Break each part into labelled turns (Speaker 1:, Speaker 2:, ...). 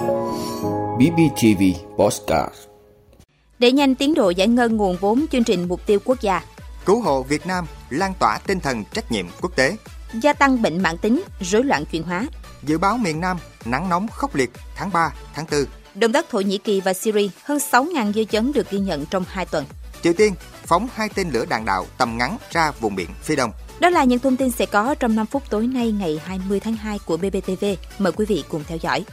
Speaker 1: BBTV Postcard
Speaker 2: Để nhanh tiến độ giải ngân nguồn vốn chương trình mục tiêu quốc gia,
Speaker 3: Cứu hộ Việt Nam lan tỏa tinh thần trách nhiệm quốc tế.
Speaker 2: gia tăng bệnh mãn tính, rối loạn chuyển hóa.
Speaker 3: Dự báo miền Nam nắng nóng khốc liệt tháng 3, tháng 4.
Speaker 2: Động đất Thổ Nhĩ Kỳ và Syria hơn 6.000 dư chấn được ghi nhận trong 2 tuần.
Speaker 3: Triều Tiên phóng hai tên lửa đạn đạo tầm ngắn ra vùng biển phía đông.
Speaker 2: Đó là những thông tin sẽ có trong 5 phút tối nay ngày 20 tháng 2 của BBTV. Mời quý vị cùng theo dõi.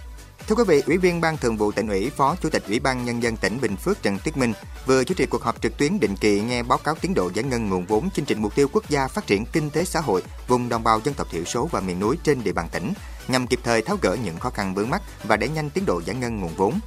Speaker 3: Thưa quý vị, Ủy viên Ban Thường vụ tỉnh ủy, Phó Chủ tịch Ủy ban Nhân dân tỉnh Bình Phước Trần Tuyết Minh vừa chủ trì cuộc họp trực tuyến định kỳ nghe báo cáo tiến độ giải ngân nguồn vốn chương trình mục tiêu quốc gia phát triển kinh tế xã hội vùng đồng bào dân tộc thiểu số và miền núi trên địa bàn tỉnh, nhằm kịp thời tháo gỡ những khó khăn vướng mắt và đẩy nhanh tiến độ giải ngân nguồn vốn.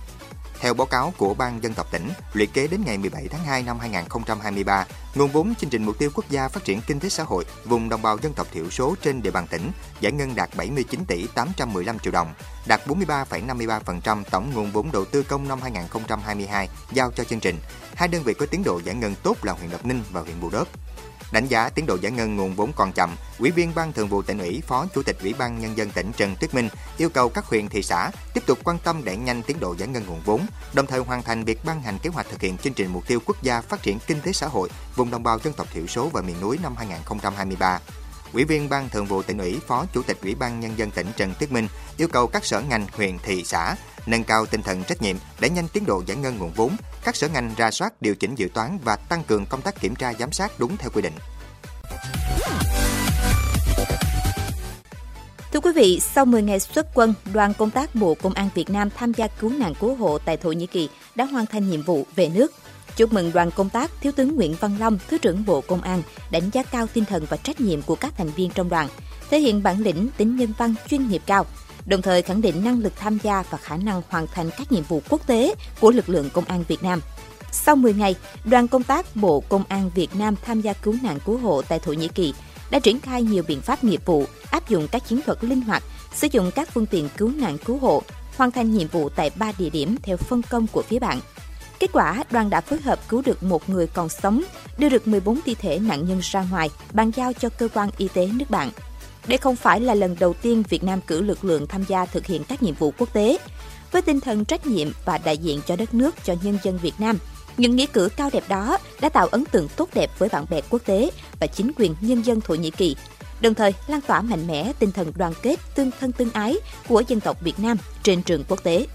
Speaker 3: Theo báo cáo của Ban dân tộc tỉnh, lũy kế đến ngày 17 tháng 2 năm 2023, nguồn vốn chương trình mục tiêu quốc gia phát triển kinh tế xã hội vùng đồng bào dân tộc thiểu số trên địa bàn tỉnh giải ngân đạt 79 tỷ 815 triệu đồng, đạt 43,53% tổng nguồn vốn đầu tư công năm 2022 giao cho chương trình. Hai đơn vị có tiến độ giải ngân tốt là huyện Lộc Ninh và huyện Bù Đốp. Đánh giá tiến độ giải ngân nguồn vốn còn chậm, Ủy viên Ban Thường vụ tỉnh ủy, Phó Chủ tịch Ủy ban nhân dân tỉnh Trần Tuyết Minh yêu cầu các huyện thị xã tiếp tục quan tâm đẩy nhanh tiến độ giải ngân nguồn vốn, đồng thời hoàn thành việc ban hành kế hoạch thực hiện chương trình mục tiêu quốc gia phát triển kinh tế xã hội vùng đồng bào dân tộc thiểu số và miền núi năm 2023. Ủy viên Ban Thường vụ tỉnh ủy, Phó Chủ tịch Ủy ban nhân dân tỉnh Trần Tiết Minh yêu cầu các sở ngành, huyện, thị xã nâng cao tinh thần trách nhiệm để nhanh tiến độ giải ngân nguồn vốn, các sở ngành ra soát điều chỉnh dự toán và tăng cường công tác kiểm tra giám sát đúng theo quy định.
Speaker 2: Thưa quý vị, sau 10 ngày xuất quân, đoàn công tác Bộ Công an Việt Nam tham gia cứu nạn cứu hộ tại Thổ Nhĩ Kỳ đã hoàn thành nhiệm vụ về nước. Chúc mừng đoàn công tác Thiếu tướng Nguyễn Văn Long, Thứ trưởng Bộ Công an, đánh giá cao tinh thần và trách nhiệm của các thành viên trong đoàn, thể hiện bản lĩnh, tính nhân văn, chuyên nghiệp cao, đồng thời khẳng định năng lực tham gia và khả năng hoàn thành các nhiệm vụ quốc tế của lực lượng công an Việt Nam. Sau 10 ngày, đoàn công tác Bộ Công an Việt Nam tham gia cứu nạn cứu hộ tại Thổ Nhĩ Kỳ đã triển khai nhiều biện pháp nghiệp vụ, áp dụng các chiến thuật linh hoạt, sử dụng các phương tiện cứu nạn cứu hộ, hoàn thành nhiệm vụ tại 3 địa điểm theo phân công của phía bạn. Kết quả, đoàn đã phối hợp cứu được một người còn sống, đưa được 14 thi thể nạn nhân ra ngoài, bàn giao cho cơ quan y tế nước bạn. Đây không phải là lần đầu tiên Việt Nam cử lực lượng tham gia thực hiện các nhiệm vụ quốc tế. Với tinh thần trách nhiệm và đại diện cho đất nước, cho nhân dân Việt Nam, những nghĩa cử cao đẹp đó đã tạo ấn tượng tốt đẹp với bạn bè quốc tế và chính quyền nhân dân Thổ Nhĩ Kỳ, đồng thời lan tỏa mạnh mẽ tinh thần đoàn kết, tương thân tương ái của dân tộc Việt Nam trên trường quốc tế.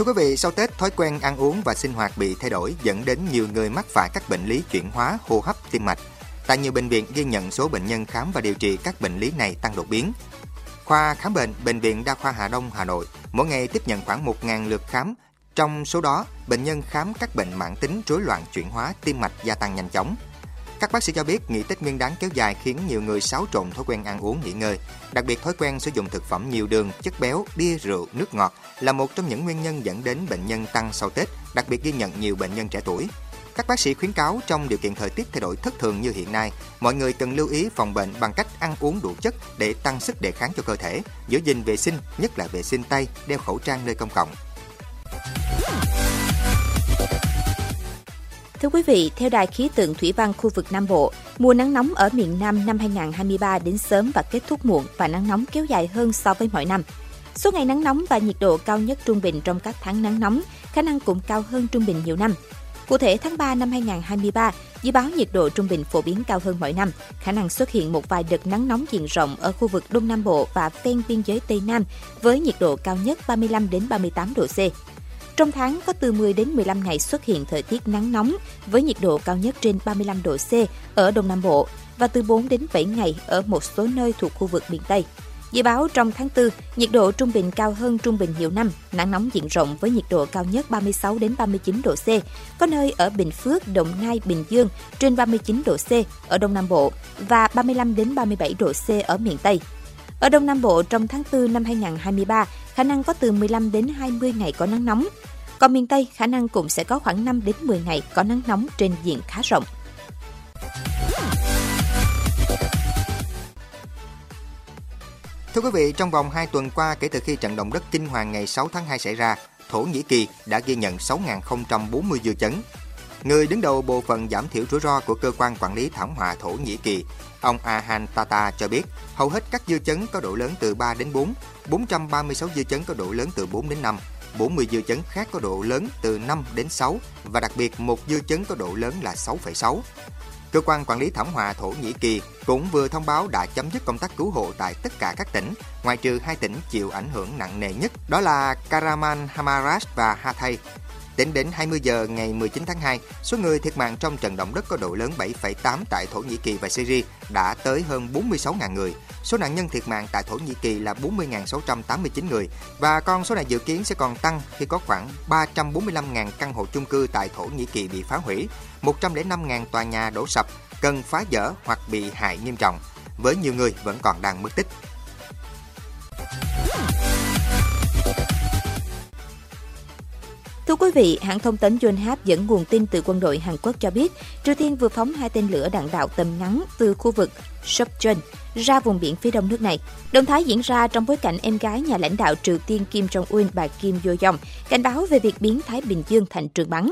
Speaker 3: Thưa quý vị, sau Tết, thói quen ăn uống và sinh hoạt bị thay đổi dẫn đến nhiều người mắc phải các bệnh lý chuyển hóa hô hấp tim mạch. Tại nhiều bệnh viện ghi nhận số bệnh nhân khám và điều trị các bệnh lý này tăng đột biến. Khoa khám bệnh Bệnh viện Đa khoa Hà Đông, Hà Nội mỗi ngày tiếp nhận khoảng 1.000 lượt khám. Trong số đó, bệnh nhân khám các bệnh mãn tính rối loạn chuyển hóa tim mạch gia tăng nhanh chóng. Các bác sĩ cho biết nghỉ Tết Nguyên đán kéo dài khiến nhiều người xáo trộn thói quen ăn uống nghỉ ngơi, đặc biệt thói quen sử dụng thực phẩm nhiều đường, chất béo, bia rượu, nước ngọt là một trong những nguyên nhân dẫn đến bệnh nhân tăng sau Tết, đặc biệt ghi nhận nhiều bệnh nhân trẻ tuổi. Các bác sĩ khuyến cáo trong điều kiện thời tiết thay đổi thất thường như hiện nay, mọi người cần lưu ý phòng bệnh bằng cách ăn uống đủ chất để tăng sức đề kháng cho cơ thể, giữ gìn vệ sinh, nhất là vệ sinh tay, đeo khẩu trang nơi công cộng.
Speaker 2: Thưa quý vị, theo Đài khí tượng thủy văn khu vực Nam Bộ, mùa nắng nóng ở miền Nam năm 2023 đến sớm và kết thúc muộn và nắng nóng kéo dài hơn so với mọi năm. Số ngày nắng nóng và nhiệt độ cao nhất trung bình trong các tháng nắng nóng khả năng cũng cao hơn trung bình nhiều năm. Cụ thể, tháng 3 năm 2023, dự báo nhiệt độ trung bình phổ biến cao hơn mọi năm, khả năng xuất hiện một vài đợt nắng nóng diện rộng ở khu vực Đông Nam Bộ và ven biên giới Tây Nam với nhiệt độ cao nhất 35 đến 38 độ C. Trong tháng có từ 10 đến 15 ngày xuất hiện thời tiết nắng nóng với nhiệt độ cao nhất trên 35 độ C ở Đông Nam Bộ và từ 4 đến 7 ngày ở một số nơi thuộc khu vực miền Tây. Dự báo trong tháng 4, nhiệt độ trung bình cao hơn trung bình nhiều năm, nắng nóng diện rộng với nhiệt độ cao nhất 36 đến 39 độ C, có nơi ở Bình Phước, Đồng Nai, Bình Dương trên 39 độ C ở Đông Nam Bộ và 35 đến 37 độ C ở miền Tây. Ở Đông Nam Bộ trong tháng 4 năm 2023, khả năng có từ 15 đến 20 ngày có nắng nóng. Còn miền Tây, khả năng cũng sẽ có khoảng 5 đến 10 ngày có nắng nóng trên diện khá rộng.
Speaker 3: Thưa quý vị, trong vòng 2 tuần qua kể từ khi trận động đất kinh hoàng ngày 6 tháng 2 xảy ra, Thổ Nhĩ Kỳ đã ghi nhận 6.040 dư chấn. Người đứng đầu bộ phận giảm thiểu rủi ro của cơ quan quản lý thảm họa Thổ Nhĩ Kỳ, Ông Ahan Tata cho biết, hầu hết các dư chấn có độ lớn từ 3 đến 4, 436 dư chấn có độ lớn từ 4 đến 5, 40 dư chấn khác có độ lớn từ 5 đến 6 và đặc biệt một dư chấn có độ lớn là 6,6. Cơ quan quản lý thảm họa Thổ Nhĩ Kỳ cũng vừa thông báo đã chấm dứt công tác cứu hộ tại tất cả các tỉnh, ngoại trừ hai tỉnh chịu ảnh hưởng nặng nề nhất, đó là Karaman Hamaras và Hatay. Tính đến 20 giờ ngày 19 tháng 2, số người thiệt mạng trong trận động đất có độ lớn 7,8 tại Thổ Nhĩ Kỳ và Syria đã tới hơn 46.000 người. Số nạn nhân thiệt mạng tại Thổ Nhĩ Kỳ là 40.689 người và con số này dự kiến sẽ còn tăng khi có khoảng 345.000 căn hộ chung cư tại Thổ Nhĩ Kỳ bị phá hủy, 105.000 tòa nhà đổ sập, cần phá dỡ hoặc bị hại nghiêm trọng, với nhiều người vẫn còn đang mất tích.
Speaker 2: Thưa quý vị, hãng thông tấn Yonhap dẫn nguồn tin từ quân đội Hàn Quốc cho biết, Triều Tiên vừa phóng hai tên lửa đạn đạo tầm ngắn từ khu vực Sopchon ra vùng biển phía đông nước này. Động thái diễn ra trong bối cảnh em gái nhà lãnh đạo Triều Tiên Kim Jong-un bà Kim Yo-jong cảnh báo về việc biến Thái Bình Dương thành trường bắn.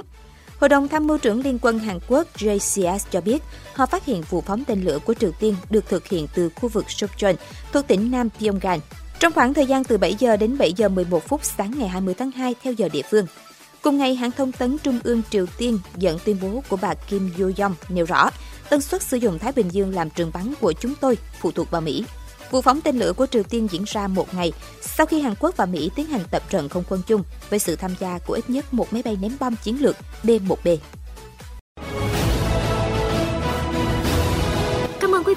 Speaker 2: Hội đồng tham mưu trưởng Liên quân Hàn Quốc JCS cho biết họ phát hiện vụ phóng tên lửa của Triều Tiên được thực hiện từ khu vực Sopchon thuộc tỉnh Nam Pyongyang trong khoảng thời gian từ 7 giờ đến 7 giờ 11 phút sáng ngày 20 tháng 2 theo giờ địa phương. Cùng ngày, hãng thông tấn Trung ương Triều Tiên dẫn tuyên bố của bà Kim Yo-jong nêu rõ, tần suất sử dụng Thái Bình Dương làm trường bắn của chúng tôi phụ thuộc vào Mỹ. Vụ phóng tên lửa của Triều Tiên diễn ra một ngày sau khi Hàn Quốc và Mỹ tiến hành tập trận không quân chung với sự tham gia của ít nhất một máy bay ném bom chiến lược B-1B.